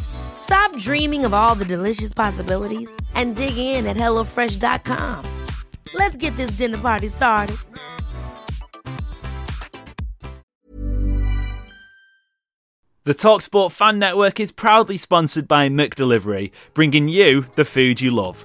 Stop dreaming of all the delicious possibilities and dig in at HelloFresh.com. Let's get this dinner party started. The Talksport Fan Network is proudly sponsored by McDelivery, bringing you the food you love.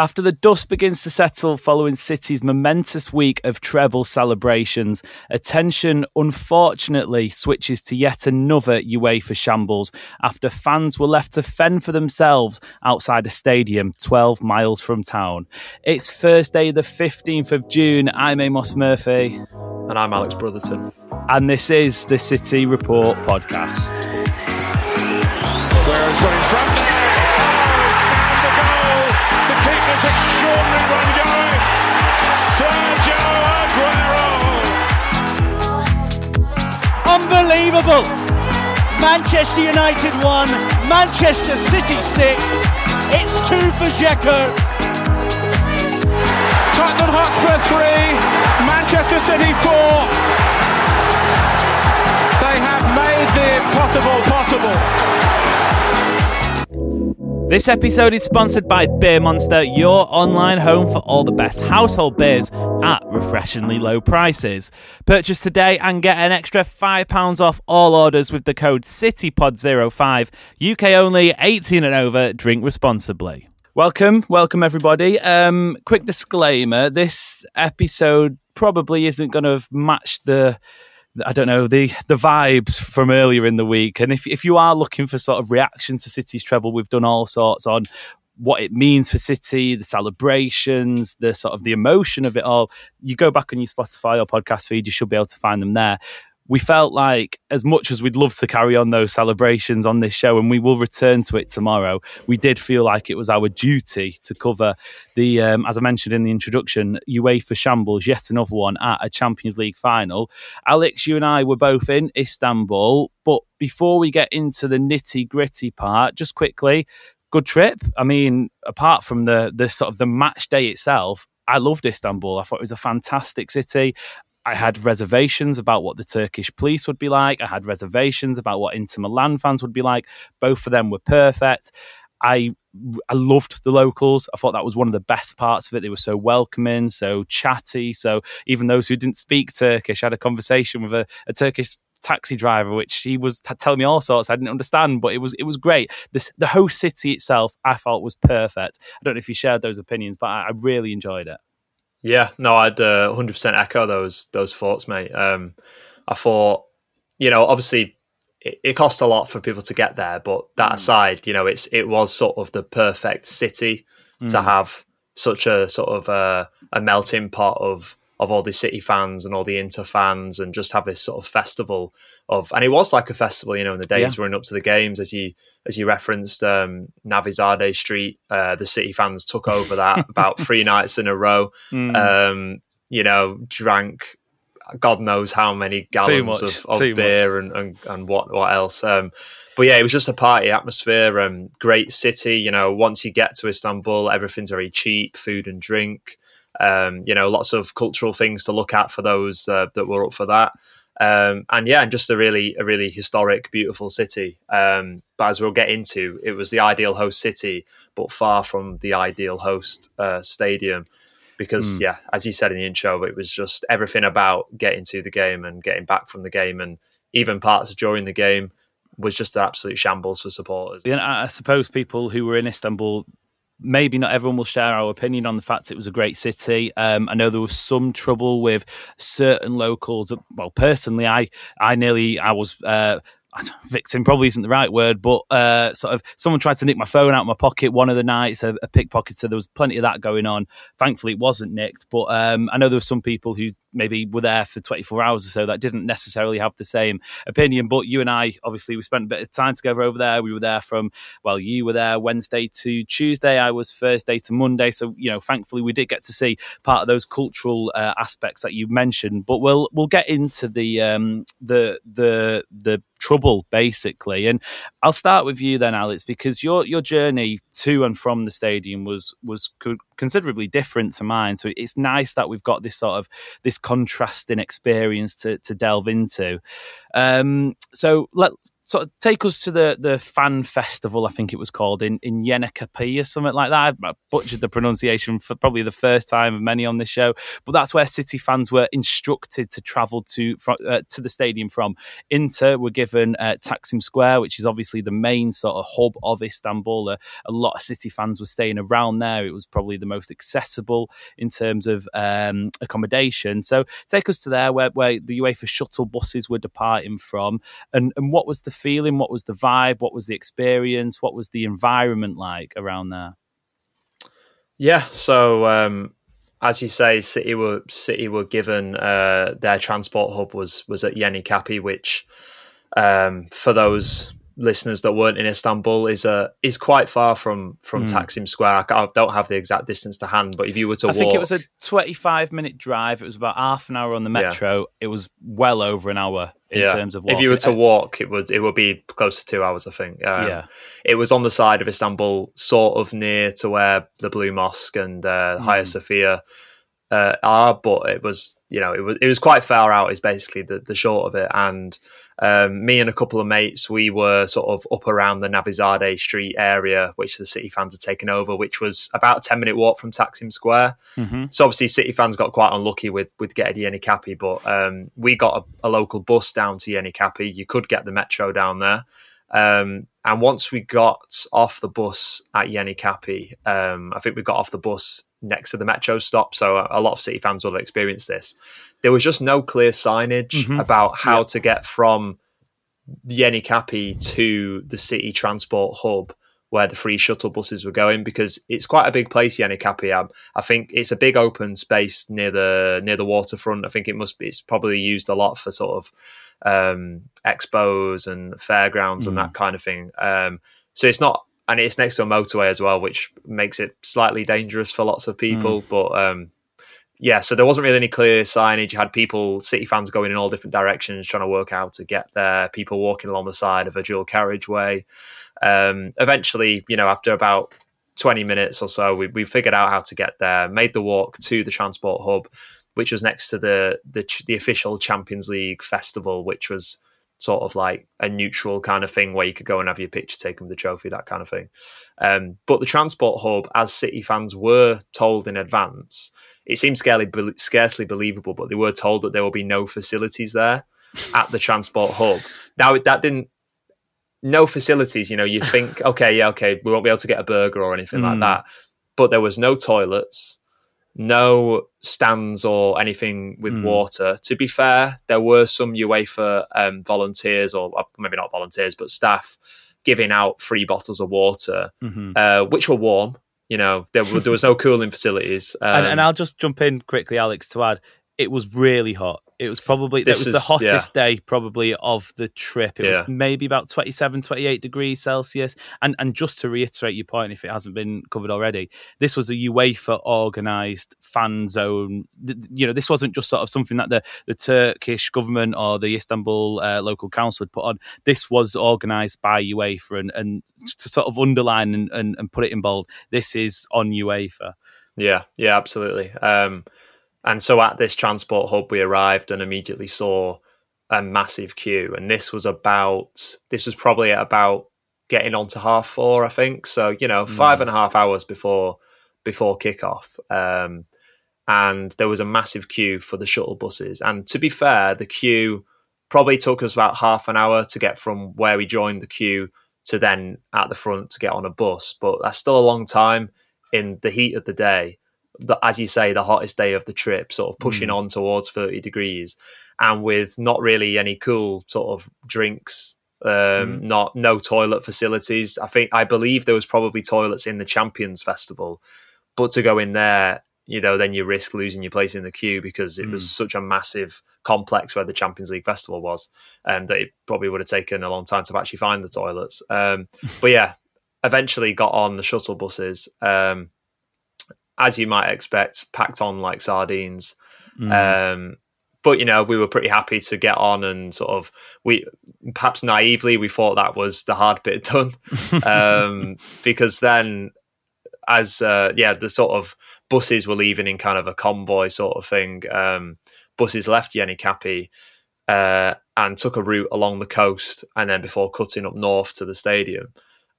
After the dust begins to settle following City's momentous week of treble celebrations, attention unfortunately switches to yet another UEFA shambles after fans were left to fend for themselves outside a stadium 12 miles from town. It's Thursday, the 15th of June. I'm Amos Murphy. And I'm Alex Brotherton. And this is the City Report podcast. Extraordinary run going. Sergio Aguero. Unbelievable. Manchester United 1, Manchester City 6. It's 2 for Dzeko. Tottenham Hotspur 3, Manchester City 4. They have made the impossible possible. This episode is sponsored by Beer Monster, your online home for all the best household beers at refreshingly low prices. Purchase today and get an extra £5 off all orders with the code CityPod05. UK only, 18 and over, drink responsibly. Welcome, welcome everybody. Um, quick disclaimer this episode probably isn't going to match the I don't know the the vibes from earlier in the week. And if if you are looking for sort of reaction to City's treble, we've done all sorts on what it means for City, the celebrations, the sort of the emotion of it all. You go back on your Spotify or podcast feed, you should be able to find them there we felt like as much as we'd love to carry on those celebrations on this show and we will return to it tomorrow we did feel like it was our duty to cover the um, as i mentioned in the introduction uefa shambles yet another one at a champions league final alex you and i were both in istanbul but before we get into the nitty gritty part just quickly good trip i mean apart from the the sort of the match day itself I loved Istanbul. I thought it was a fantastic city. I had reservations about what the Turkish police would be like. I had reservations about what Inter Milan fans would be like. Both of them were perfect. I I loved the locals. I thought that was one of the best parts of it. They were so welcoming, so chatty. So even those who didn't speak Turkish, I had a conversation with a, a Turkish taxi driver, which he was t- telling me all sorts I didn't understand, but it was it was great. This, the host city itself, I felt was perfect. I don't know if you shared those opinions, but I, I really enjoyed it. Yeah, no, I'd uh, 100% echo those those thoughts, mate. Um, I thought, you know, obviously it, it cost a lot for people to get there, but that mm. aside, you know, it's it was sort of the perfect city mm. to have such a sort of a, a melting pot of of all the City fans and all the Inter fans, and just have this sort of festival of, and it was like a festival, you know, in the days yeah. running up to the games, as you as you referenced, um, Nevizade Street, uh, the City fans took over that about three nights in a row. Mm. Um, you know, drank God knows how many gallons of, of beer and, and, and what what else. Um, but yeah, it was just a party atmosphere. Um, great city. You know, once you get to Istanbul, everything's very cheap, food and drink. Um, you know, lots of cultural things to look at for those uh, that were up for that. Um, and yeah, and just a really, a really historic, beautiful city. Um, but as we'll get into, it was the ideal host city, but far from the ideal host uh, stadium because Mm. yeah, as you said in the intro, it was just everything about getting to the game and getting back from the game, and even parts of during the game was just an absolute shambles for supporters. And I suppose people who were in Istanbul, maybe not everyone will share our opinion on the fact it was a great city. Um, I know there was some trouble with certain locals. Well, personally, I I nearly I was. Uh, victim probably isn't the right word, but uh, sort of someone tried to nick my phone out of my pocket one of the nights, a, a pickpocketer. There was plenty of that going on. Thankfully, it wasn't nicked, but um, I know there were some people who maybe were there for 24 hours or so that didn't necessarily have the same opinion. But you and I, obviously, we spent a bit of time together over there. We were there from, well, you were there Wednesday to Tuesday. I was Thursday to Monday. So, you know, thankfully, we did get to see part of those cultural uh, aspects that you mentioned. But we'll we'll get into the um, the the the trouble basically. And I'll start with you then, Alex, because your your journey to and from the stadium was was co- considerably different to mine. So it's nice that we've got this sort of this contrasting experience to to delve into. Um, so let of take us to the the fan festival. I think it was called in in Yenikapi or something like that. I butchered the pronunciation for probably the first time of many on this show, but that's where City fans were instructed to travel to from, uh, to the stadium from. Inter were given uh, Taksim Square, which is obviously the main sort of hub of Istanbul. A lot of City fans were staying around there. It was probably the most accessible in terms of um, accommodation. So take us to there where, where the UEFA shuttle buses were departing from, and and what was the feeling? What was the vibe? What was the experience? What was the environment like around there? Yeah, so um, as you say, City were City were given uh, their transport hub was was at Yeni Kapi, which um, for those listeners that weren't in Istanbul is uh, is quite far from from Mm. Taksim Square. I don't have the exact distance to hand, but if you were to walk I walk, think it was a 25 minute drive. It was about half an hour on the Yeah. metro. It was well over an hour in yeah. terms of if you were to walk, it would it would be close to two hours. I think. Um, yeah. it was on the side of Istanbul, sort of near to where the Blue Mosque and uh, Hagia Mm. Sophia uh, are, but it was you know it was it was quite far out. Is basically the the short of it. And um, me and a couple of mates, we were sort of up around the Nevizade Street area, which the City fans had taken over, which was about a ten minute walk from Taksim Square. hmm So obviously, City fans got quite unlucky with with getting Yeni Kapi, but um, we got a, a local bus down to Yeni Kapi. You could get the metro down there, um, and once we got off the bus at Yeni Kapi, um, I think we got off the bus next to the metro stop. So a, a lot of City fans will have experienced this. There was just no clear signage Mhm. about how to get from Yeni Kapi to the city transport hub where the free shuttle buses were going because it's quite a big place, Yenikapi. I, I think it's a big open space near the near the waterfront. I think it must be. It's probably used a lot for sort of um, expos and fairgrounds and that kind of thing. Um, so it's not, and it's next to a motorway as well, which makes it slightly dangerous for lots of people. But um, yeah, so there wasn't really any clear signage. You had people, City fans, going in all different directions, trying to work out to get there. People walking along the side of a dual carriageway. Um, eventually, you know, after about 20 minutes or so, we, we figured out how to get there, made the walk to the transport hub, which was next to the, the, the official Champions League festival, which was sort of like a neutral kind of thing where you could go and have your picture taken with the trophy, that kind of thing. Um, but the transport hub, as City fans were told in advance, it seems scarcely, scarcely believable, but they were told that there will be no facilities there at the transport hub. Now, that didn't no facilities. You know, you think, okay, yeah, okay, we won't be able to get a burger or anything like Mm. that. But there was no toilets, no stands or anything with Mm. water. To be fair, there were some UEFA um, volunteers, or maybe not volunteers, but staff giving out free bottles of water, hmm uh, which were warm. You know, there, were, there was no cooling facilities. Um, and, and I'll just jump in quickly, Alex, to add. It was really hot. It was probably This was is- the hottest day probably of the trip. It Yeah. was maybe about 27, 28 degrees Celsius. And and just to reiterate your point, if it hasn't been covered already, this was a UEFA organised fan zone. You know, this wasn't just sort of something that the, the Turkish government or the Istanbul uh, local council had put on. This was organised by UEFA, and, and to sort of underline and, and, and put it in bold, this is on UEFA. Yeah, yeah, absolutely. Um, and so at this transport hub, we arrived and immediately saw a massive queue. And this was about, this was probably at about getting on to half four, I think. So, you know, five and a half hours before before kickoff. Um, and there was a massive queue for the shuttle buses. And to be fair, the queue probably took us about half an hour to get from where we joined the queue to then at the front to get on a bus. But that's still a long time in the heat of the day. The, as you say, the hottest day of the trip, sort of pushing mm. on towards 30 degrees, and with not really any cool sort of drinks um, mm. not no toilet facilities. I think I believe there was probably toilets in the Champions Festival, but to go in there, you know, then you risk losing your place in the queue because it mm. was such a massive complex where the Champions League Festival was, and um, that it probably would have taken a long time to actually find the toilets. Um, but yeah, eventually got on the shuttle buses. Um, as you might expect, packed on like sardines. Mm. Um, but you know we were pretty happy to get on and sort of we perhaps naively we thought that was the hard bit done um, because then as uh, yeah the sort of buses were leaving in kind of a convoy sort of thing um, buses left Yenikapi uh, and took a route along the coast and then before cutting up north to the stadium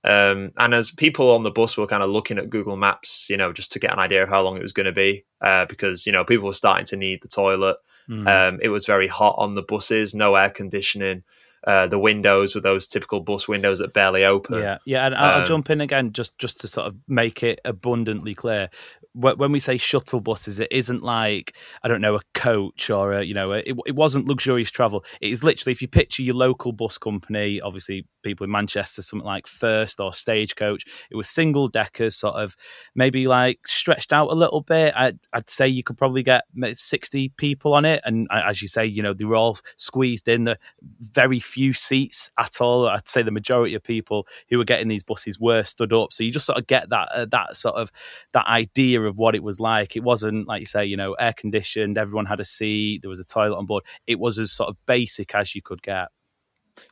um, and as people on the bus were kind of looking at Google Maps, you know, just to get an idea of how long it was going to be, uh, because you know people were starting to need the toilet. Mm. Um, it was very hot on the buses, no air conditioning. Uh, the windows were those typical bus windows that barely open. Yeah, yeah, and I'll um, jump in again just just to sort of make it abundantly clear when we say shuttle buses, it isn't like I don't know a coach or a, you know a, it, it wasn't luxurious travel. It is literally if you picture your local bus company, obviously people in Manchester, something like First or Stagecoach. It was single deckers, sort of maybe like stretched out a little bit. I'd, I'd say you could probably get sixty people on it, and as you say, you know they were all squeezed in. The very few seats at all. I'd say the majority of people who were getting these buses were stood up. So you just sort of get that uh, that sort of that idea of what it was like. It wasn't like you say, you know, air conditioned. Everyone had a seat. There was a toilet on board. It was as sort of basic as you could get.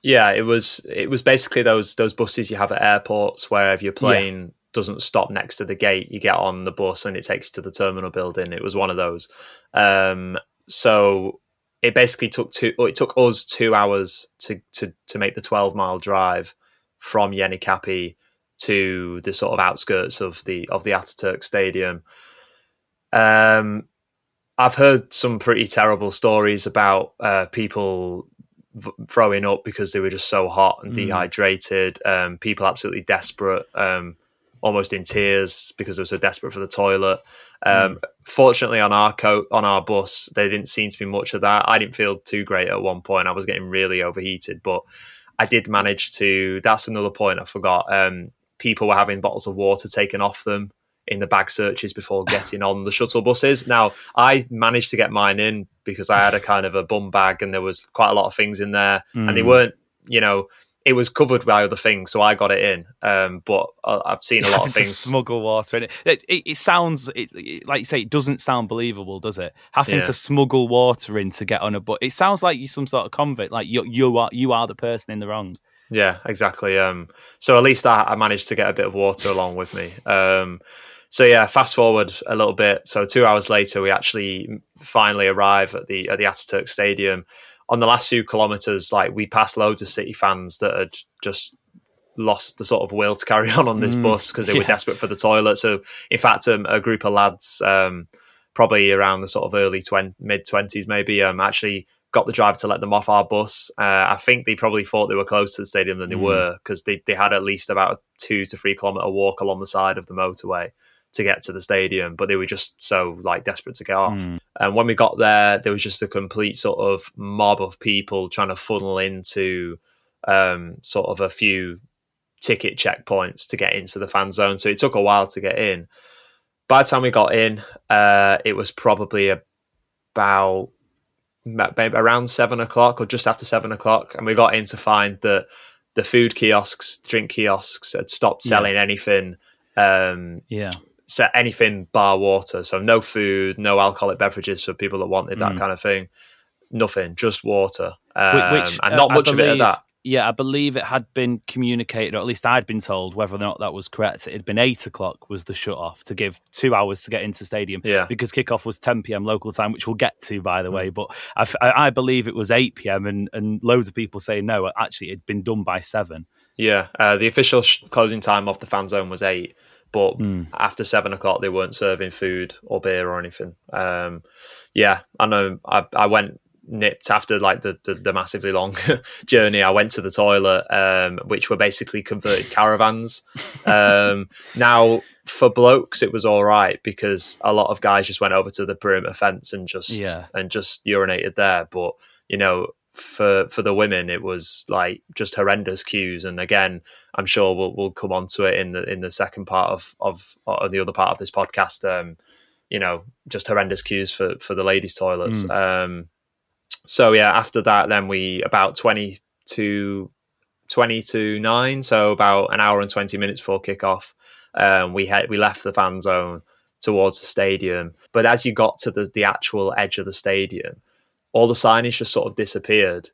Yeah, it was. It was basically those those buses you have at airports where if your plane yeah. doesn't stop next to the gate, you get on the bus and it takes you to the terminal building. It was one of those. Um, so it basically took two. It took us two hours to to to make the twelve mile drive from Yenikapi to the sort of outskirts of the of the Ataturk Stadium. Um, I've heard some pretty terrible stories about uh, people v- throwing up because they were just so hot and mm. dehydrated. Um, people absolutely desperate, um, almost in tears because they were so desperate for the toilet. Um, mm. Fortunately, on our coat on our bus, there didn't seem to be much of that. I didn't feel too great at one point. I was getting really overheated, but I did manage to. That's another point I forgot. Um, people were having bottles of water taken off them in the bag searches before getting on the shuttle buses. Now, I managed to get mine in because I had a kind of a bum bag and there was quite a lot of things in there, mm. and they hmm. weren't, you know, it was covered by other things, so I got it in. Um, but I've seen a lot of things. smuggle water in it. It, it, it sounds it, like you say. It doesn't sound believable, does it? Having yeah. to smuggle water in to get on a boat. It sounds like you're some sort of convict. Like you, you are you are the person in the wrong. Yeah, exactly. Um, so at least I, I, managed to get a bit of water along with me. Um, so yeah, fast forward a little bit. So two hours later, we actually finally arrive at the at the Ataturk Stadium. On the last few kilometers, like we passed loads of City fans that had just lost the sort of will to carry on on this mm, bus because they yeah. were desperate for the toilet. So in fact, um, a group of lads, um, probably around the sort of early 20, mid twenties, maybe, um, actually got the driver to let them off our bus. Uh, I think they probably thought they were closer to the stadium than they mm. were because they, they had at least about a two to three kilometer walk along the side of the motorway to get to the stadium, but they were just so like desperate to get off. Mm. And when we got there, there was just a complete sort of mob of people trying to funnel into um, sort of a few ticket checkpoints to get into the fan zone. So it took a while to get in. By the time we got in, uh, it was probably about maybe around seven o'clock or just after seven o'clock, and we got in to find that the food kiosks, drink kiosks, had stopped selling yeah. anything. Um, yeah, set anything bar water. So no food, no alcoholic beverages for people that wanted that mm. kind of thing. Nothing, just water, um, which, and not uh, much believe, of it of that. Yeah, I believe it had been communicated, or at least I'd been told, whether or not that was correct. It had been eight o'clock was the shut off to give two hours to get into stadium. Yeah. because kickoff was ten p.m. local time, which we'll get to by the mm. way. But I, I, believe it was eight p.m. and and loads of people say no, actually it'd been done by seven. Yeah, uh, the official sh- closing time of the fan zone was eight But mm. after seven o'clock, they weren't serving food or beer or anything. Um, yeah, I know. I, I went nipped after like the, the, the massively long journey. I went to the toilet, um, which were basically converted caravans. Um, now for blokes, it was all right because a lot of guys just went over to the perimeter fence and just yeah. and just urinated there. But you know, for for the women, it was like just horrendous queues. And again, I'm sure we'll we'll come on to it in the in the second part of of or the other part of this podcast. Um, you know, just horrendous queues for for the ladies' toilets. Mm. Um, so yeah, after that, then we about 20 to 20 to 9, so about an hour and 20 minutes before kickoff, um, we had we left the fan zone towards the stadium. But as you got to the, the actual edge of the stadium, all the signage just sort of disappeared,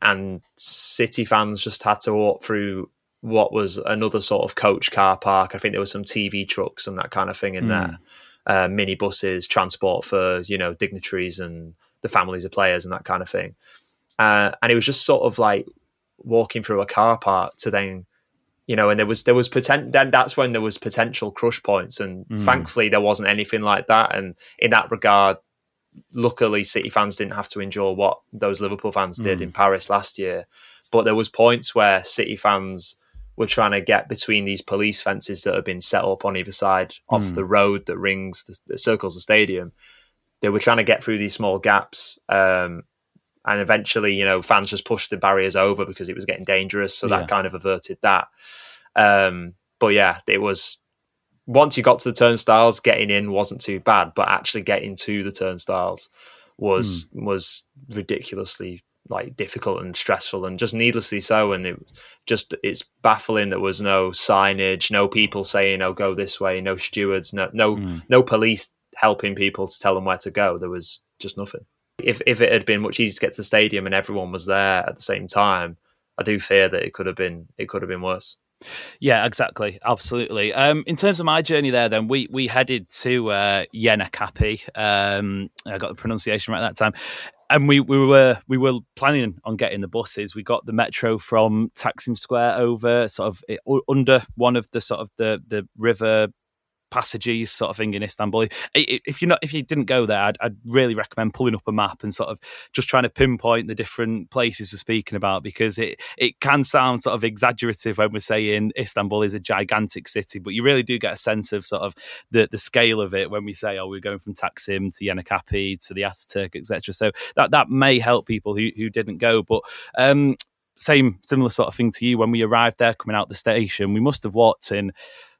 and City fans just had to walk through what was another sort of coach car park. I think there was some TV trucks and that kind of thing in mm. there, uh, mini buses, transport for you know dignitaries and the families of players and that kind of thing. Uh, and it was just sort of like walking through a car park to then, you know, and there was there was potential. Then that's when there was potential crush points, and mm. thankfully there wasn't anything like that. And in that regard, luckily City fans didn't have to endure what those Liverpool fans did mm. in Paris last year. But there was points where City fans were trying to get between these police fences that have been set up on either side mm. of the road that rings the, that circles the stadium they were trying to get through these small gaps. Um, and eventually, you know, fans just pushed the barriers over because it was getting dangerous. So yeah. that kind of averted that. Um, but yeah, it was once you got to the turnstiles, getting in wasn't too bad, but actually getting to the turnstiles was mm. was ridiculously like difficult and stressful and just needlessly so and it just it's baffling there was no signage no people saying oh go this way no stewards no no mm. no police helping people to tell them where to go. There was just nothing. If if it had been much easier to get to the stadium and everyone was there at the same time, I do fear that it could have been it could have been worse. Yeah, exactly, absolutely. Um, in terms of my journey there, then we we headed to uh, Yenakapi. Um, I got the pronunciation right that time, and we, we were we were planning on getting the buses. We got the metro from Taksim Square over, sort of under one of the sort of the the river passages sort of thing in Istanbul. If you not if you didn't go there, I'd, I'd, really recommend pulling up a map and sort of just trying to pinpoint the different places we're speaking about because it it can sound sort of exaggerative when we're saying Istanbul is a gigantic city, but you really do get a sense of sort of the the scale of it when we say, oh, we're going from Taksim to Yenikapi to the Ataturk, etc. So that that may help people who who didn't go, but. Um, same similar sort of thing to you when we arrived there coming out the station we must have walked in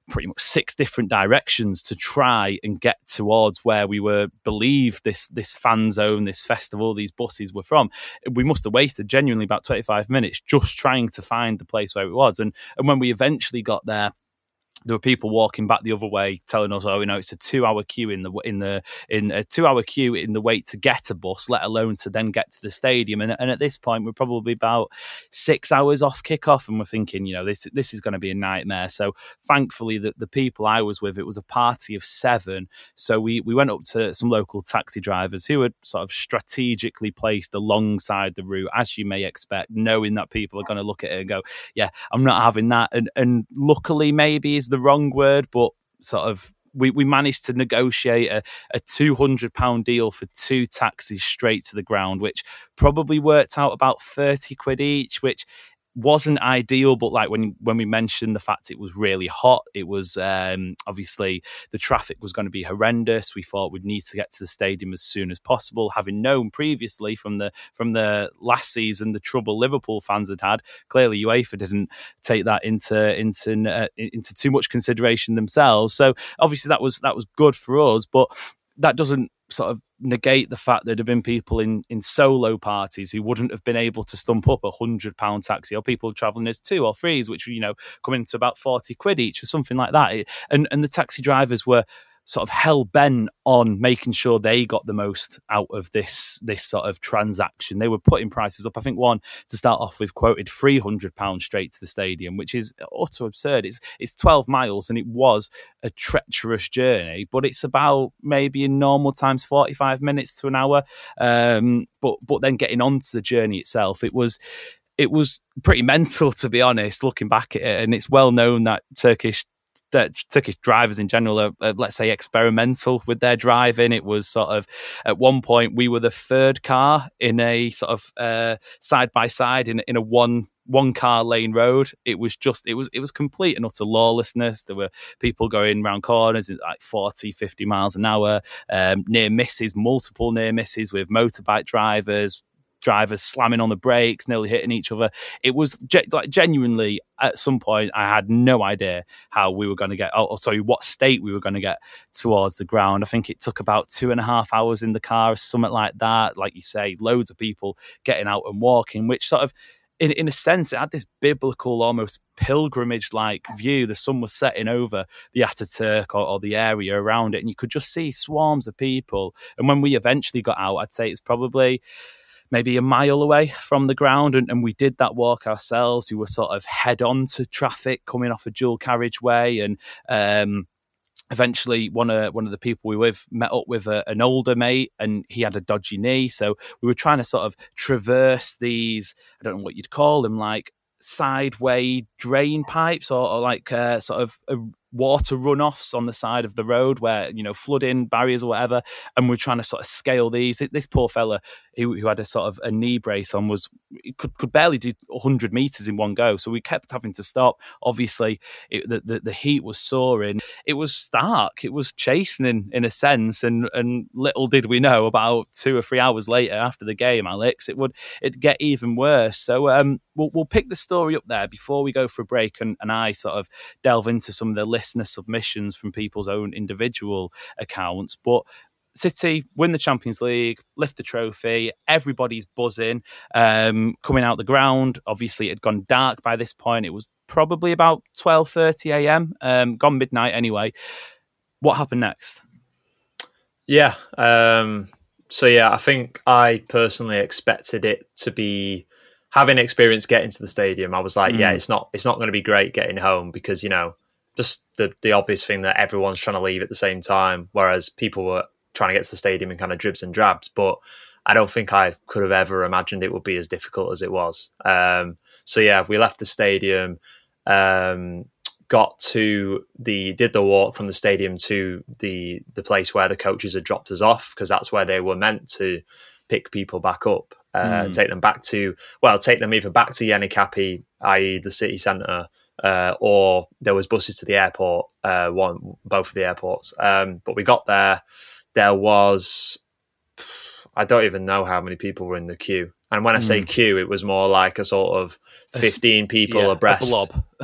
pretty much six different directions to try and get towards where we were believed this this fan zone, this festival, these buses were from. We must have wasted genuinely about 25 minutes just trying to find the place where it was. And and when we eventually got there, there were people walking back the other way telling us, "Oh, you know, it's a two-hour queue in the in the in a two-hour queue in the wait to get a bus, let alone to then get to the stadium." And, and at this point, we're probably about six hours off kickoff, and we're thinking, you know, this this is going to be a nightmare. So thankfully, the, the people I was with, it was a party of seven, so we we went up to some local taxi drivers who had sort of strategically placed alongside the route, as you may expect, knowing that people are going to look at it and go, "Yeah, I'm not having that," and and luckily, maybe is the wrong word, but sort of we, we managed to negotiate a, a £200 deal for two taxis straight to the ground, which probably worked out about 30 quid each, which wasn't ideal, but like when when we mentioned the fact it was really hot, it was um, obviously the traffic was going to be horrendous. We thought we'd need to get to the stadium as soon as possible, having known previously from the from the last season the trouble Liverpool fans had had. Clearly, UEFA didn't take that into into uh, into too much consideration themselves. So obviously that was that was good for us, but that doesn't sort of negate the fact there'd have been people in in solo parties who wouldn't have been able to stump up a hundred pound taxi or people traveling as two or threes which you know come into about 40 quid each or something like that. And and the taxi drivers were sort of hell bent on making sure they got the most out of this this sort of transaction. They were putting prices up. I think one to start off with quoted three hundred pounds straight to the stadium, which is utter absurd. It's it's twelve miles and it was a treacherous journey, but it's about maybe in normal times forty five minutes to an hour. Um, but but then getting onto the journey itself, it was it was pretty mental to be honest looking back at it and it's well known that turkish Turkish drivers in general are, are, let's say, experimental with their driving. It was sort of at one point we were the third car in a sort of side by side in in a one one car lane road. It was just it was it was complete and utter lawlessness. There were people going around corners at like 40, 50 miles an hour, um, near misses, multiple near misses with motorbike drivers, drivers slamming on the brakes, nearly hitting each other. It was ge- like genuinely at some point I had no idea how we were going to get, oh, oh, sorry, what state we were going to get towards the ground. I think it took about two and a half hours in the car, something like that. Like you say, loads of people getting out and walking, which sort of in, in a sense, it had this biblical, almost pilgrimage like view. The sun was setting over the Ataturk or, or, the area around it, and you could just see swarms of people. And when we eventually got out, I'd say it's probably maybe a mile away from the ground. And, and, we did that walk ourselves. We were sort of head on to traffic coming off a dual carriageway. And um, eventually, one of, one of the people we with met up with a, an older mate and he had a dodgy knee. So we were trying to sort of traverse these, I don't know what you'd call them, like sideway drain pipes or, or like uh, sort of a water runoffs on the side of the road where you know flooding barriers or whatever and we're trying to sort of scale these this poor fella who, who had a sort of a knee brace on was could, could barely do 100 meters in one go. So we kept having to stop. Obviously it, the, the, the heat was soaring. It was stark. It was chastening in a sense. And and little did we know about two or three hours later after the game alex it would it get even worse. So um we'll, we'll pick the story up there before we go for a break and, and i sort of delve into some of the listener submissions from people's own individual accounts. But City win the Champions League, lift the trophy. Everybody's buzzing, um, coming out the ground. Obviously, it had gone dark by this point. It was probably about twelve thirty a.m. Um, gone midnight anyway. What happened next? Yeah. Um, so yeah, I think I personally expected it to be having experience getting to the stadium. I was like, mm. yeah, it's not it's not going to be great getting home because you know just the the obvious thing that everyone's trying to leave at the same time, whereas people were trying to get to the stadium in kind of dribs and drabs. But I don't think I could have ever imagined it would be as difficult as it was. Um, so yeah, we left the stadium, um, got to the did the walk from the stadium to the the place where the coaches had dropped us off because that's where they were meant to pick people back up, uh, mm. take them back to well, take them either back to Yenikapi, i.e. the city centre. Uh, or there was buses to the airport, uh, one both of the airports. Um, but we got there, there was I don't even know how many people were in the queue. And when I say mm. queue, it was more like a sort of 15 people yeah, abreast.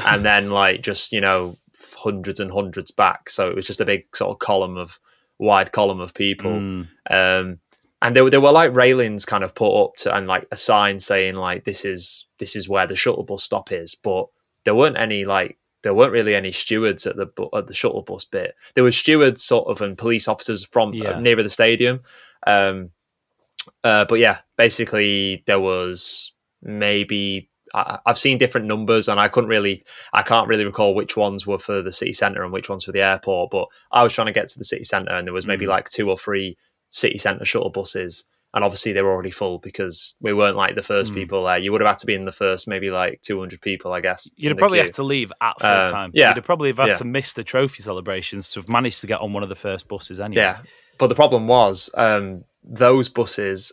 and then like just, you know, hundreds and hundreds back. So it was just a big sort of column of wide column of people. Mm. Um, and there, there were like railings kind of put up to and like a sign saying like this is this is where the shuttle bus stop is, but there weren't any like there weren't really any stewards at the at the shuttle bus bit. There were stewards sort of and police officers from uh, yeah. uh, nearer the stadium. Um, uh, but yeah, basically there was maybe I, have seen different numbers, and I couldn't really, I can't really recall which ones were for the city centre and which ones for the airport. But I was trying to get to the city centre, and there was maybe mm. like two or three city centre shuttle buses and obviously they were already full because we weren't like the first mm. people there. You would have had to be in the first maybe like 200 people, I guess. You'd have probably queue. had to leave at full um, time. Yeah, you'd have probably have had yeah. to miss the trophy celebrations to have managed to get on one of the first buses anyway. Yeah, but the problem was um, those buses,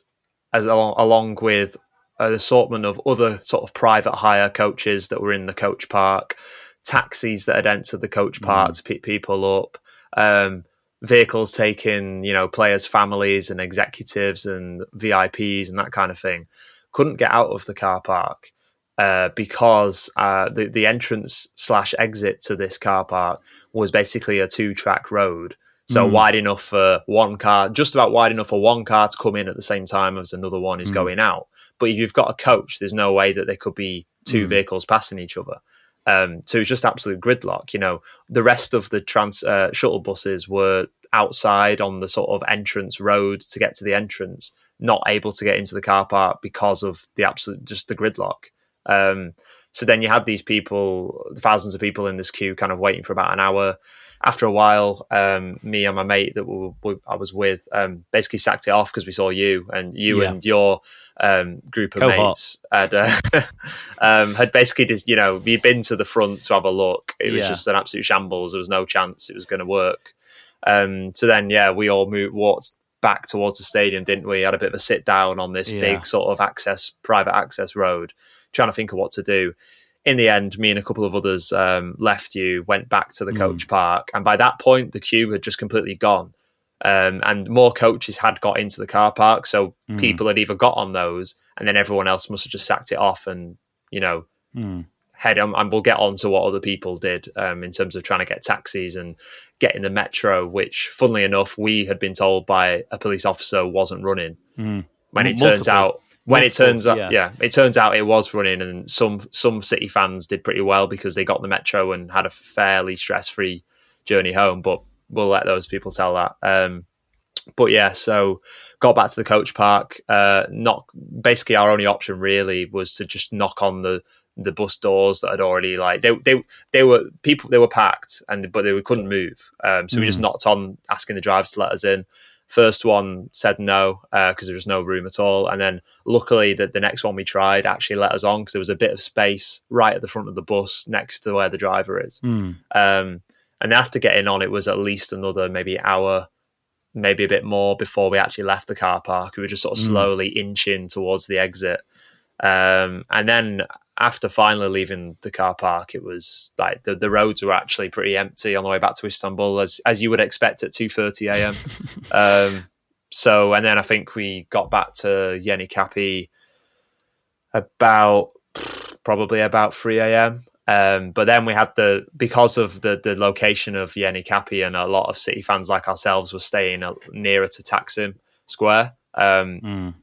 as along, along with an assortment of other sort of private hire coaches that were in the coach park, taxis that had entered the coach park mm. to pick people up. Um, vehicles taking you know players' families and executives and VIPs and that kind of thing couldn't get out of the car park uh, because uh, the the entrance slash exit to this car park was basically a two track road. So mm. wide enough for one car, just about wide enough for one car to come in at the same time as another one is mm. going out. But if you've got a coach, there's no way that there could be two mm. vehicles passing each other. Um, so it was just absolute gridlock. You know, the rest of the trans uh, shuttle buses were outside on the sort of entrance road to get to the entrance, not able to get into the car park because of the absolute just the gridlock. Um, So then you had these people, thousands of people in this queue, kind of waiting for about an hour. After a while, um, me and my mate that we, we, I was with um, basically sacked it off because we saw you and you Yeah. and your um, group of Cohort. mates had uh, um, had basically just you know we'd been to the front to have a look. It was Yeah. just an absolute shambles. There was no chance it was going to work. Um, so then, yeah, we all moved, walked back towards the stadium, didn't we? Had a bit of a sit down on this Yeah. big sort of access, private access road, trying to think of what to do. In the end, me and a couple of others um, left you, went back to the Mm. coach park, and by that point, the queue had just completely gone. Um, and more coaches had got into the car park, so Mm. people had either got on those, and then everyone else must have just sacked it off, and you know, Mm. Head on, and we'll get on to what other people did um, in terms of trying to get taxis and getting the metro, which, funnily enough, we had been told by a police officer wasn't running. Mm. When it Multiple- turns out, when it turns out, yeah. yeah. it turns out it was running, and some some City fans did pretty well because they got the metro and had a fairly stress free journey home. But we'll let those people tell that. Um, but yeah, so got back to the coach park. Uh, knock. Basically, our only option really was to just knock on the the bus doors that had already like they they they were people they were packed and but they couldn't move. Um, so we just knocked on asking the drivers to let us in. First one said no because there was no room at all, and then luckily the, the next one we tried actually let us on because there was a bit of space right at the front of the bus next to where the driver is. Mm. Um, and after getting on, it was at least another maybe hour, maybe a bit more before we actually left the car park. We were just sort of Mm. slowly inching towards the exit. Um, and then after finally leaving the car park, it was like the, the roads were actually pretty empty on the way back to Istanbul, as as you would expect at two thirty a.m. um, so, and then I think we got back to Yeni Kapi about probably about 3 a.m. Um, but then we had the because of the the location of Yeni Kapi and a lot of City fans like ourselves were staying nearer to Taksim Square. Um, Mm.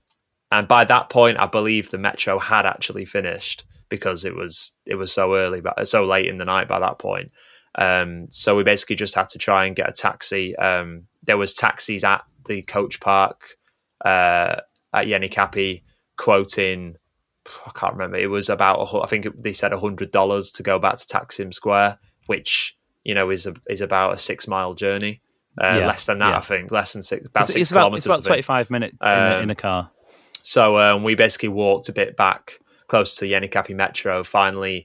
and by that point, I believe the metro had actually finished because it was it was so early, but so late in the night by that point. Um, so we basically just had to try and get a taxi. Um, there was taxis at the coach park uh, at Yeni Kapi, quoting I can't remember. It was about I think they said hundred dollars to go back to Taksim Square, which you know is a, is about a six mile journey. Uh, Yeah, less than that, yeah. I think. Less than six, about It's, six it's about kilometers. it's about twenty five minutes in, a, Um, in a car. So um, we basically walked a bit back close to Yenikapi Metro. Finally,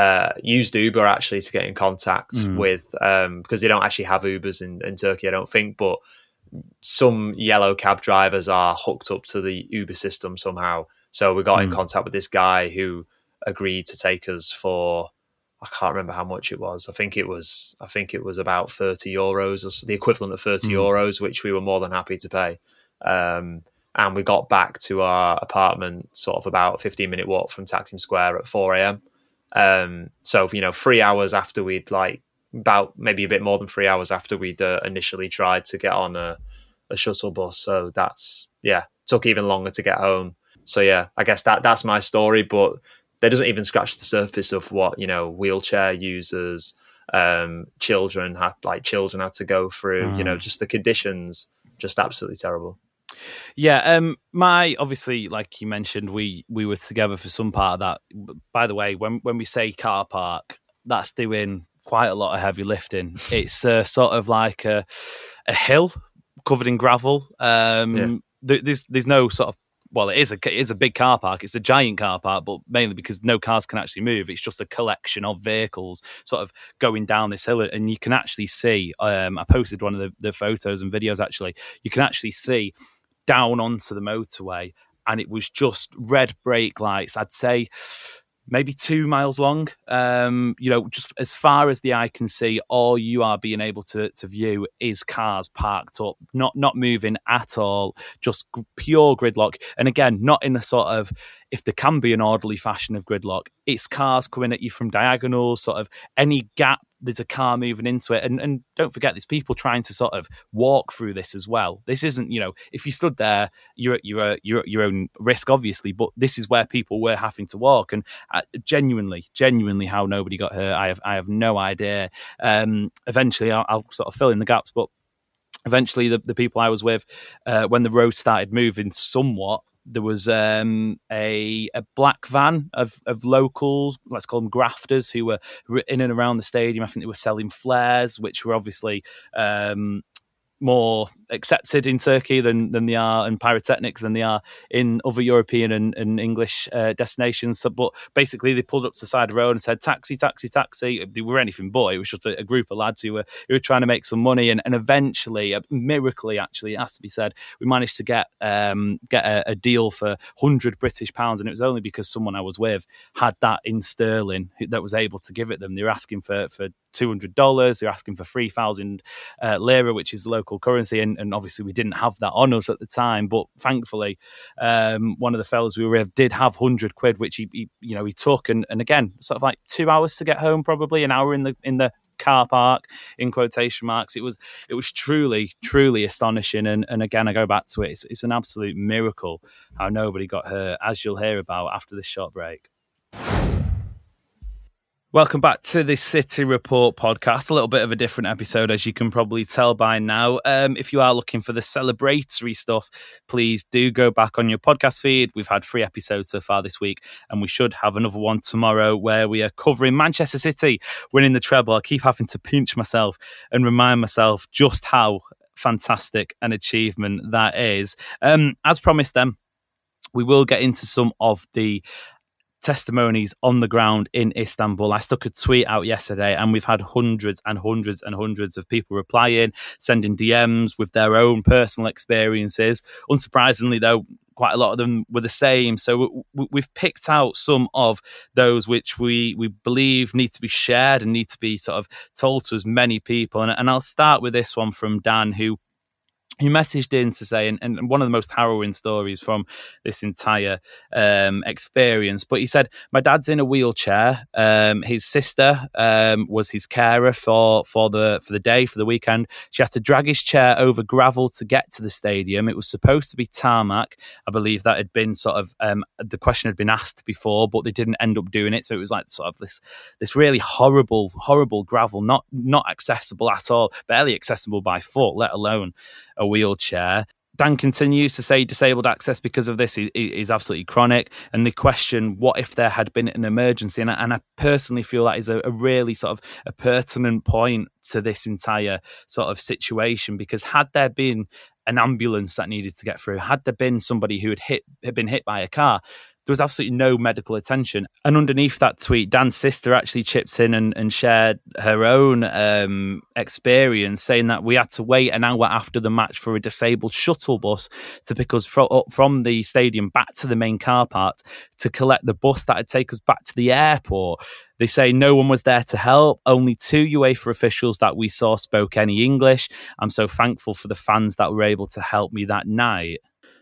uh, used Uber actually to get in contact Mm. with um, because they don't actually have Ubers in, in Turkey, I don't think, but some yellow cab drivers are hooked up to the Uber system somehow. So we got in Mm. contact with this guy who agreed to take us for I can't remember how much it was. I think it was I think it was about thirty euros or so, the equivalent of thirty Mm. euros, which we were more than happy to pay. Um, and we got back to our apartment sort of about a 15 minute walk from Taksim Square at 4 a.m. Um, so you know, three hours after we'd like about maybe a bit more than three hours after we'd uh, initially tried to get on a, a shuttle bus. So that's yeah, took even longer to get home. So yeah, I guess that that's my story, but that doesn't even scratch the surface of what you know wheelchair users, um, children had like children had to go through. You know, just the conditions, just absolutely terrible. Yeah, um, my obviously, like you mentioned, we we were together for some part of that. By the way, when when we say car park, that's doing quite a lot of heavy lifting. It's uh, sort of like a a hill covered in gravel. Um, Yeah. there- there's there's no sort of well, it is a it is a big car park. It's a giant car park, but mainly because no cars can actually move. It's just a collection of vehicles sort of going down this hill, and you can actually see. Um, I posted one of the, the photos and videos. Actually, you can actually see down onto the motorway, and it was just red brake lights. I'd say maybe two miles long. Um, you know, just as far as the eye can see, all you are being able to to view is cars parked up, not not moving at all, just pure gridlock. And again, not in a sort of if there can be an orderly fashion of gridlock, it's cars coming at you from diagonals, sort of any gap. There's a car moving into it, and and don't forget, there's people trying to sort of walk through this as well. This isn't, you know, if you stood there, you're at you're you're at your own risk, obviously, but this is where people were having to walk, and uh, genuinely, genuinely, how nobody got hurt, I have I have no idea. Um, eventually, I'll, I'll sort of fill in the gaps, but eventually, the, the people I was with, uh, when the road started moving somewhat, there was um, a a black van of of locals, let's call them grafters, who were in and around the stadium. I think they were selling flares, which were obviously um, more accepted in Turkey than than they are in pyrotechnics than they are in other European and, and English uh, destinations. So, but basically, they pulled up to the side of the road and said, "Taxi, taxi, taxi." They were anything but. It was just a, a group of lads who were who were trying to make some money, and, and eventually, uh, miraculously, actually, it has to be said, we managed to get um, get a, a deal for hundred British pounds, and it was only because someone I was with had that in sterling that was able to give it them. They were asking for for two hundred dollars. They're asking for three thousand uh, lira, which is the local currency, and, and, obviously we didn't have that on us at the time. But thankfully, um, one of the fellows we were with did have hundred quid, which he, he, you know he took, and, and again sort of like two hours to get home, probably an hour in the in the car park in quotation marks. It was it was truly truly astonishing. And, and again i go back to it it's, it's an absolute miracle how nobody got hurt as you'll hear about after this short break Welcome back to the City Report podcast. A little bit of a different episode, as you can probably tell by now. Um, if you are looking for the celebratory stuff, please do go back on your podcast feed. We've had three episodes so far this week, and we should have another one tomorrow where we are covering Manchester City winning the treble. I keep having to pinch myself and remind myself just how fantastic an achievement that is. Um, as promised, then we will get into some of the testimonies on the ground in Istanbul. I stuck a tweet out yesterday and we've had hundreds and hundreds and hundreds of people replying, sending DMs with their own personal experiences. Unsurprisingly, though, quite a lot of them were the same. So we've picked out some of those which we, we believe need to be shared and need to be sort of told to as many people. And, and I'll start with this one from Dan, who he messaged in to say, and, and, one of the most harrowing stories from this entire um, experience. But he said, "My dad's in a wheelchair. Um, his sister um, was his carer for for the for the day for the weekend. She had to drag his chair over gravel to get to the stadium. It was supposed to be tarmac. I believe that had been sort of um, the question had been asked before, but they didn't end up doing it. So it was like sort of this this really horrible horrible gravel, not not accessible at all, barely accessible by foot, let alone." a wheelchair. Dan continues to say disabled access because of this is, absolutely chronic. And the question, what if there had been an emergency? And I, and I personally feel that is a, a, really sort of a pertinent point to this entire sort of situation because had there been an ambulance that needed to get through, had there been somebody who had hit had been hit by a car, there was absolutely no medical attention. And underneath that tweet, Dan's sister actually chipped in and, and shared her own um, experience, saying that we had to wait an hour after the match for a disabled shuttle bus to pick us fro- up from the stadium back to the main car park to collect the bus that would take us back to the airport. They say no one was there to help. Only two UEFA officials that we saw spoke any English. I'm so thankful for the fans that were able to help me that night.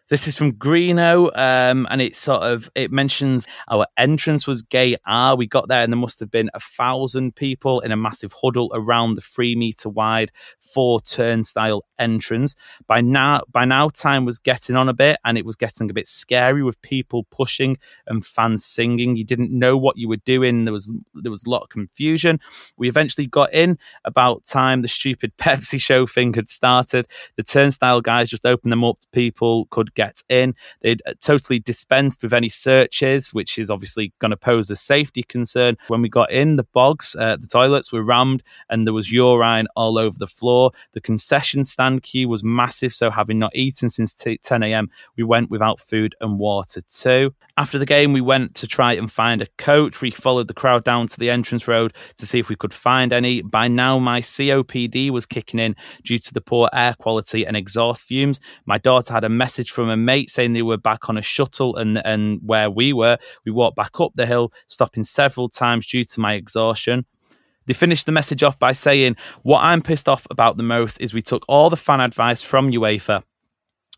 This is from Greeno, um, and it sort of it mentions our entrance was gate R. We got there, and there must have been a thousand people in a massive huddle around the three meter wide four turnstile entrance. By now, by now, time was getting on a bit, and it was getting a bit scary with people pushing and fans singing. You didn't know what you were doing. There was there was a lot of confusion. We eventually got in about time. The stupid Pepsi show thing had started. The turnstile guys just opened them up to people could get in. They'd uh, totally dispensed with any searches, which is obviously going to pose a safety concern. When we got in, the bogs, uh, the toilets were rammed and there was urine all over the floor. The concession stand queue was massive, so having not eaten since t- 10 a.m., we went without food and water too. After the game, we went to try and find a coach. We followed the crowd down to the entrance road to see if we could find any. By now, my COPD was kicking in due to the poor air quality and exhaust fumes. My daughter had a message from a mate saying they were back on a shuttle and, and where we were. We walked back up the hill, stopping several times due to my exhaustion. They finished the message off by saying, What I'm pissed off about the most is we took all the fan advice from UEFA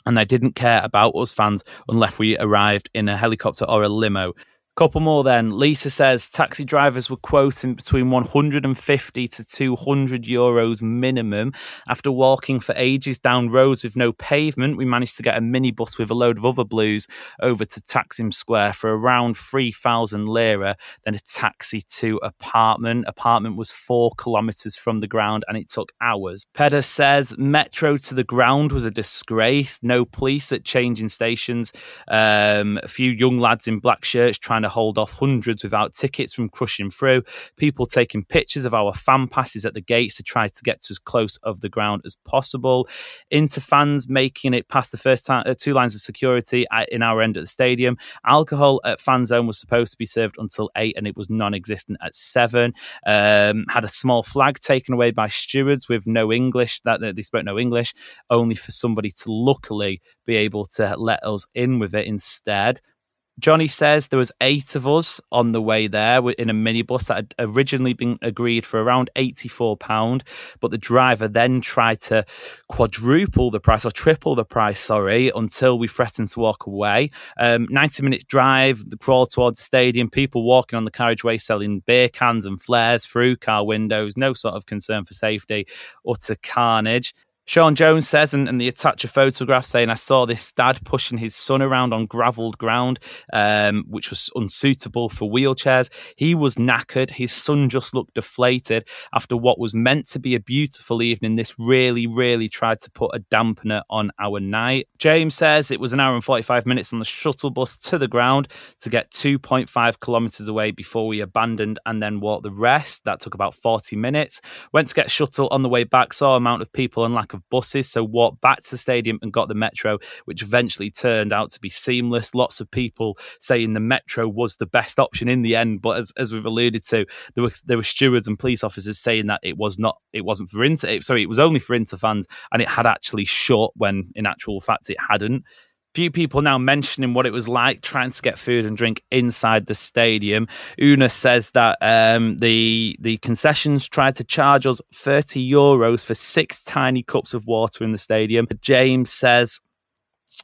and they didn't care about us fans unless we arrived in a helicopter or a limo. Couple more then. Lisa says taxi drivers were quoting between 150 to 200 euros minimum. After walking for ages down roads with no pavement, we managed to get a minibus with a load of other blues over to Taksim Square for around 3,000 lira. Then a taxi to apartment. Apartment was four kilometres from the ground and it took hours. Peder says metro to the ground was a disgrace. No police at changing stations. Um, a few young lads in black shirts trying to hold off hundreds without tickets from crushing through. People taking pictures of our fan passes at the gates to try to get to as close of the ground as possible. into fans making it past the first time, uh, two lines of security at, in our end at the stadium. Alcohol at fan zone was supposed to be served until eight, and it was non-existent at seven. Um, had a small flag taken away by stewards with no English. That they spoke no English, only for somebody to luckily be able to let us in with it instead. Johnny says there was eight of us on the way there in a minibus that had originally been agreed for around £84, but the driver then tried to quadruple the price or triple the price, sorry, until we threatened to walk away. Um, 90 minute drive, the crawl towards the stadium, people walking on the carriageway selling beer cans and flares through car windows, no sort of concern for safety, utter carnage. Sean Jones says, and, and they attach a photograph saying, I saw this dad pushing his son around on gravelled ground, um, which was unsuitable for wheelchairs. He was knackered. His son just looked deflated after what was meant to be a beautiful evening. This really, really tried to put a dampener on our night. James says it was an hour and 45 minutes on the shuttle bus to the ground to get 2.5 kilometres away before we abandoned and then walked the rest. That took about 40 minutes. Went to get shuttle on the way back, saw amount of people and lack of of buses. So walked back to the stadium and got the metro, which eventually turned out to be seamless. Lots of people saying the metro was the best option in the end, but as, as we've alluded to, there were there were stewards and police officers saying that it was not, it wasn't for Inter. Sorry, it was only for Inter fans, and it had actually shut when in actual fact it hadn't few people now mentioning what it was like trying to get food and drink inside the stadium. Una says that um, the the concessions tried to charge us 30 euros for six tiny cups of water in the stadium. James says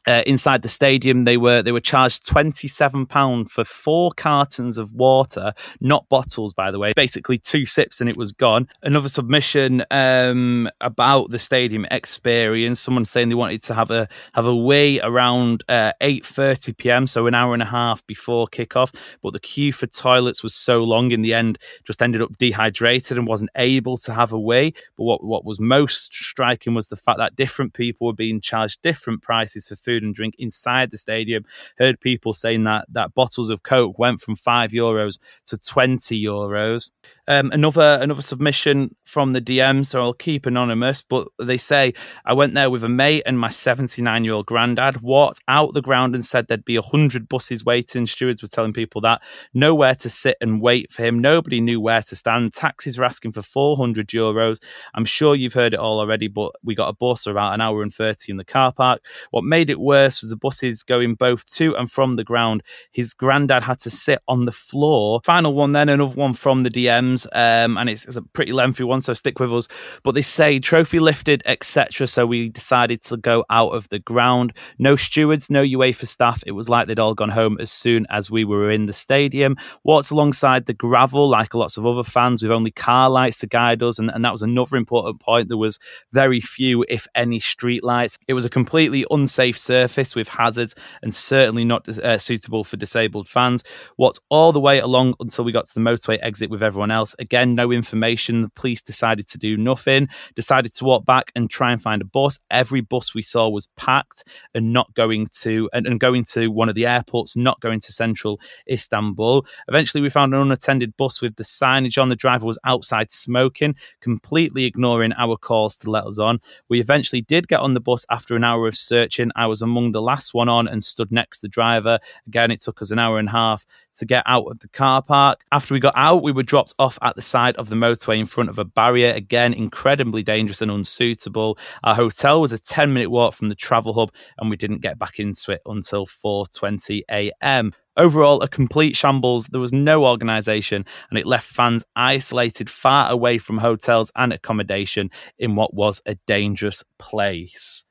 uh, inside the stadium. They were they were charged twenty seven pound for four cartons of water, not bottles, by the way. Basically, two sips and it was gone. Another submission um, about the stadium experience. Someone saying they wanted to have a have a wee around uh, eight thirty p.m., so an hour and a half before kickoff. But the queue for toilets was so long in the end, just ended up dehydrated and wasn't able to have a wee. But what what was most striking was the fact that different people were being charged different prices for food and drink inside the stadium. Heard people saying that that bottles of Coke went from five euros to twenty euros. Um, another another submission from the DM, so I'll keep anonymous. But they say I went there with a mate and my seventy nine year old granddad. Walked out the ground and said there'd be hundred buses waiting. Stewards were telling people that nowhere to sit and wait for him. Nobody knew where to stand. Taxis were asking for four hundred euros. I'm sure you've heard it all already, but we got a bus about an hour and thirty in the car park. What made it worse was the buses going both to and from the ground. His granddad had to sit on the floor. Final one, then another one from the DMs, um, and it's, it's, a pretty lengthy one, so stick with us. But they say trophy lifted, etc. So we decided to go out of the ground. No stewards, no UEFA staff. It was like they'd all gone home as soon as we were in the stadium. Walked alongside the gravel, like lots of other fans, with only car lights to guide us, and, and that was another important point. There was very few, if any, street lights. It was a completely unsafe surface with hazards and certainly not uh, suitable for disabled fans. Walked all the way along until we got to the motorway exit with everyone else. Again, no information. The police decided to do nothing, decided to walk back and try and find a bus. Every bus we saw was packed and not going to, and, and going to one of the airports, not going to central Istanbul. Eventually, we found an unattended bus with the signage on. The driver was outside smoking, completely ignoring our calls to let us on. We eventually did get on the bus after an hour of searching. I was among the last one on and stood next to the driver. Again, it took us an hour and a half to get out of the car park. After we got out, we were dropped off at the side of the motorway in front of a barrier. Again, incredibly dangerous and unsuitable. Our hotel was a 10 minute walk from the travel hub, and we didn't get back into it until 4:20 a.m. Overall, a complete shambles. There was no organisation, and it left fans isolated far away from hotels and accommodation in what was a dangerous place.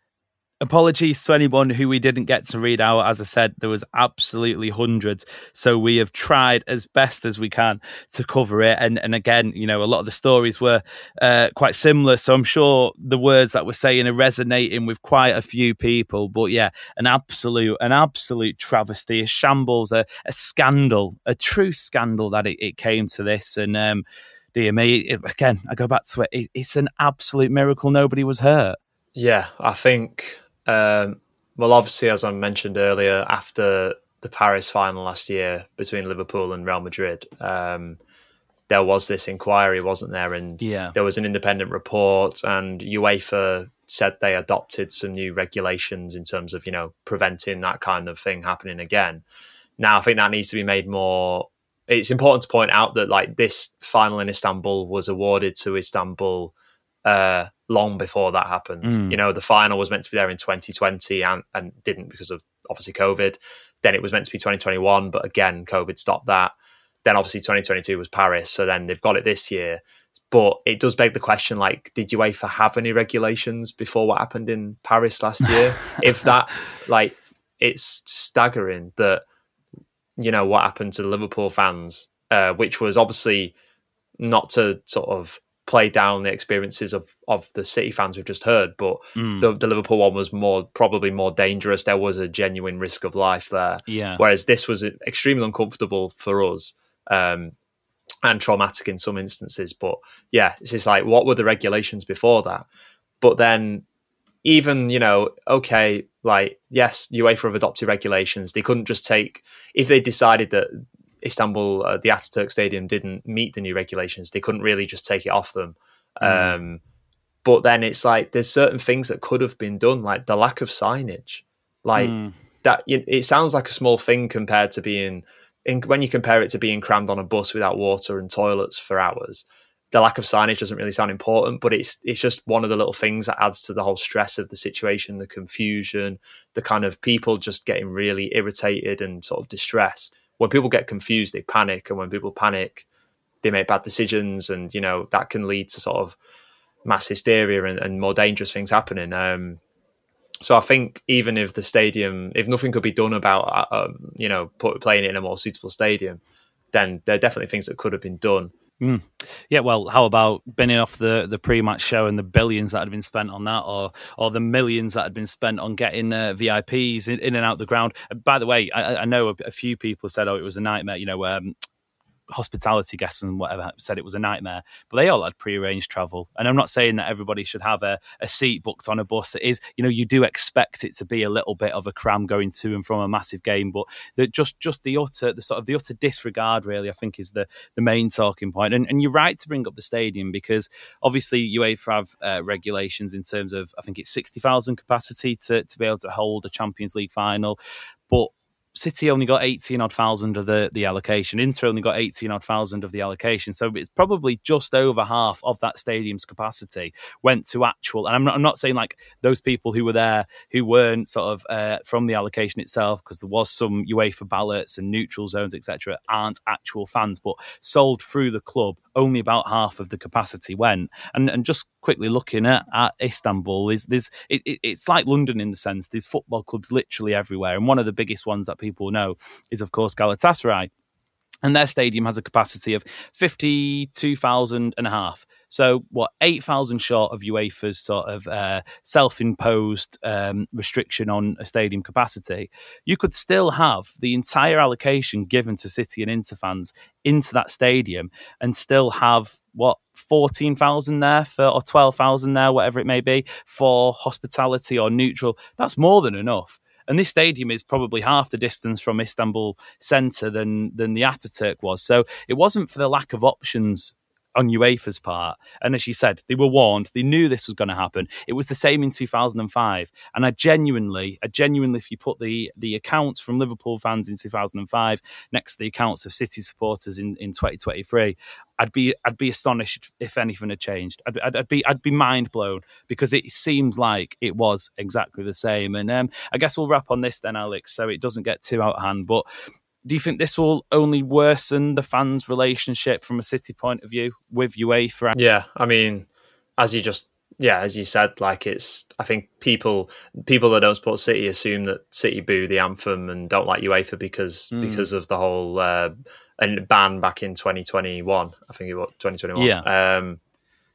Apologies to anyone who we didn't get to read out. As I said, there was absolutely hundreds. So we have tried as best as we can to cover it. And and again, you know, a lot of the stories were uh, quite similar. So I'm sure the words that we're saying are resonating with quite a few people. But yeah, an absolute, an absolute travesty, a shambles, a, a scandal, a true scandal that it, it came to this. And um, dear me, it, again, I go back to it, it. It's an absolute miracle nobody was hurt. Yeah, I think um, well, obviously, as I mentioned earlier, after the Paris final last year between Liverpool and Real Madrid, um, there was this inquiry, wasn't there? And yeah. there was an independent report, and UEFA said they adopted some new regulations in terms of you know preventing that kind of thing happening again. Now, I think that needs to be made more. It's important to point out that like this final in Istanbul was awarded to Istanbul uh, long before that happened. Mm. You know, the final was meant to be there in 2020 and, and didn't because of obviously COVID. Then it was meant to be 2021, but again, COVID stopped that. Then obviously 2022 was Paris. So then they've got it this year. But it does beg the question like, did UEFA have any regulations before what happened in Paris last year? if that, like, it's staggering that, you know, what happened to the Liverpool fans, uh, which was obviously not to sort of play down the experiences of of the City fans we've just heard, but mm. the, the Liverpool one was more probably more dangerous. There was a genuine risk of life there. Yeah. Whereas this was extremely uncomfortable for us. Um, and traumatic in some instances, but yeah, it's just like what were the regulations before that? But then, even you know, okay, like yes, UEFA have adopted regulations. They couldn't just take if they decided that Istanbul, uh, the Ataturk Stadium didn't meet the new regulations. They couldn't really just take it off them. Mm. Um, but then it's like there's certain things that could have been done, like the lack of signage. Like mm. that, it sounds like a small thing compared to being in, when you compare it to being crammed on a bus without water and toilets for hours. The lack of signage doesn't really sound important, but it's it's just one of the little things that adds to the whole stress of the situation, the confusion, the kind of people just getting really irritated and sort of distressed when people get confused, they panic, and when people panic, they make bad decisions, and you know that can lead to sort of mass hysteria and, and more dangerous things happening. Um, so I think even if the stadium, if nothing could be done about, uh, um, you know, put, playing it in a more suitable stadium, then there are definitely things that could have been done. Mm. Yeah, well, how about binning off the, the pre match show and the billions that had been spent on that, or or the millions that had been spent on getting uh, VIPs in, in, and out the ground? by the way, I, I know a, a, few people said, "Oh, it was a nightmare." You know, um, hospitality guests and whatever said it was a nightmare, but they all had pre-arranged travel. And I'm not saying that everybody should have a, a seat booked on a bus. It is, you know, you do expect it to be a little bit of a cram going to and from a massive game, but the, just just the utter the sort of the utter disregard really, I think, is the the main talking point. And, and you're right to bring up the stadium because obviously UEFA have uh, regulations in terms of I think it's sixty thousand capacity to to be able to hold a Champions League final, but City only got 18 odd thousand of the, the allocation. Inter only got 18 odd thousand of the allocation. So it's probably just over half of that stadium's capacity went to actual. And I'm not, I'm not saying like those people who were there who weren't sort of uh, from the allocation itself, because there was some UEFA ballots and neutral zones, etc., aren't actual fans, but sold through the club. Only about half of the capacity went. And and just quickly looking at, at Istanbul, is there's it, it, it's like London in the sense there's football clubs literally everywhere, and one of the biggest ones that people know is of course Galatasaray and their stadium has a capacity of 52,000 and a half. So, what, 8,000 short of UEFA's sort of uh, self imposed um, restriction on a stadium capacity, you could still have the entire allocation given to City and Inter fans into that stadium and still have, what, 14,000 there for, or 12,000 there, whatever it may be, for hospitality or neutral. That's more than enough. And this stadium is probably half the distance from Istanbul centre than than the Ataturk was. So it wasn't for the lack of options on UEFA's part. And as you said, they were warned. They knew this was going to happen. It was the same in 2005. And I genuinely, I genuinely, if you put the the accounts from Liverpool fans in 2005 next to the accounts of City supporters in, in 2023, I'd be I'd be astonished if anything had changed. I'd, I'd, I'd, be I'd be mind blown because it seems like it was exactly the same. And um, I guess we'll wrap on this then, Alex, so it doesn't get too out of hand. But do you think this will only worsen the fans' relationship from a City point of view with UEFA? Yeah, I mean, as you just yeah, as you said, like it's. I think people people that don't support City assume that City boo the anthem and don't like UEFA because mm. because of the whole uh, and ban back in 2021. I think it was 2021. Yeah. Um,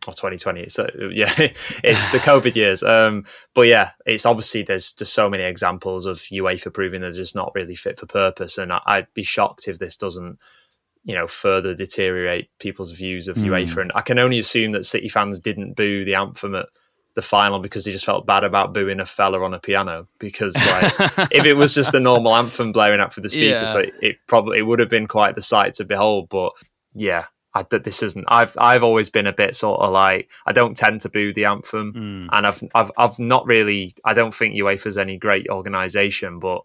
or 2020. So yeah, it's the COVID years. Um, but yeah, it's obviously there's just so many examples of UEFA proving they're just not really fit for purpose, and I, would be shocked if this doesn't, you know, further deteriorate people's views of mm. UEFA. And I can only assume that City fans didn't boo the anthem at the final because they just felt bad about booing a fella on a piano. Because like, if it was just a normal anthem blaring out for the speakers, yeah. it probably it would have been quite the sight to behold. But yeah, I, this isn't. I've I've always been a bit sort of like I don't tend to boo the anthem, mm. and I've I've I've not really. I don't think UEFA's any great organisation, but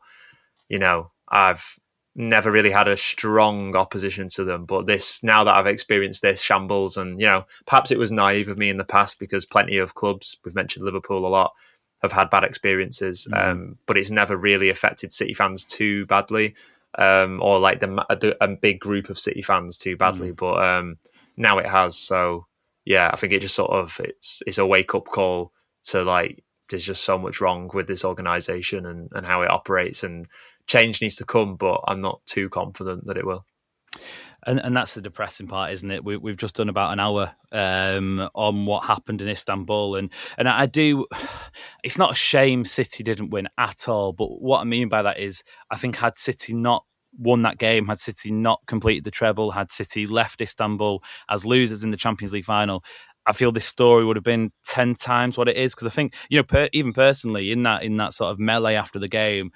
you know I've never really had a strong opposition to them. But this now that I've experienced this shambles, and you know perhaps it was naive of me in the past because plenty of clubs we've mentioned Liverpool a lot have had bad experiences, mm. um, but it's never really affected City fans too badly um, or like the, the, a big group of City fans too badly. Mm. But um, now it has. So yeah, I think it just sort of it's it's a wake up call to like there's just so much wrong with this organization and, and how it operates and change needs to come. But I'm not too confident that it will. And, and that's the depressing part, isn't it? We, have just done about an hour um, on what happened in Istanbul, and and I do. It's not a shame City didn't win at all, but what I mean by that is, I think had City not won that game, had City not completed the treble, had City left Istanbul as losers in the Champions League final, I feel this story would have been ten times what it is because I think you know per, even personally in that in that sort of melee after the game,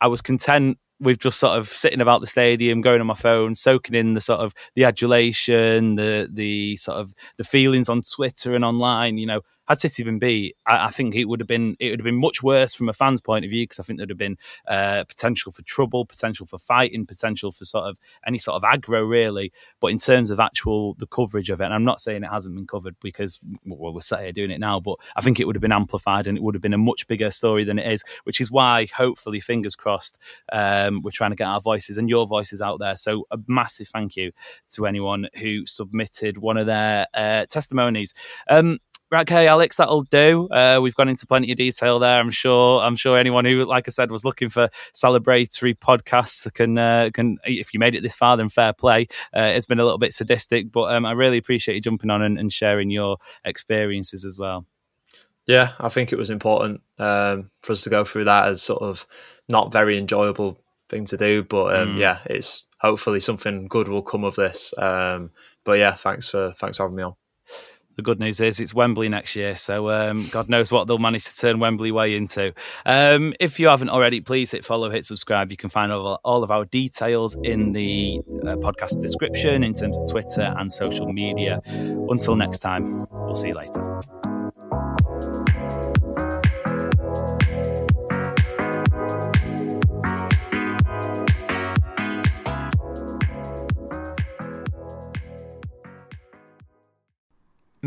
I was content with just sort of sitting about the stadium, going on my phone, soaking in the sort of the adulation, the the sort of the feelings on Twitter and online. You know, had City been beat, I, I, think it would have been it would have been much worse from a fan's point of view because I think there'd have been uh, potential for trouble, potential for fighting, potential for sort of any sort of aggro really. But in terms of actual the coverage of it, and I'm not saying it hasn't been covered because well we're sat here doing it now, but I think it would have been amplified and it would have been a much bigger story than it is, which is why hopefully fingers crossed um, we're trying to get our voices and your voices out there. So a massive thank you to anyone who submitted one of their uh, testimonies. Um, okay, Alex, that'll do. Uh, we've gone into plenty of detail there. I'm sure. I'm sure anyone who, like I said, was looking for celebratory podcasts can uh, can. If you made it this far, then fair play. Uh, it's been a little bit sadistic, but um, I really appreciate you jumping on and, and, sharing your experiences as well. Yeah, I think it was important um, for us to go through that as sort of not very enjoyable thing to do, but um, mm. yeah, it's hopefully something good will come of this. Um, but yeah, thanks for thanks for having me on the good news is it's Wembley next year, so um, God knows what they'll manage to turn Wembley way into. Um, if you haven't already, please hit follow, hit subscribe. You can find all, all of our details in the uh, podcast description in terms of Twitter and social media. Until next time, we'll see you later.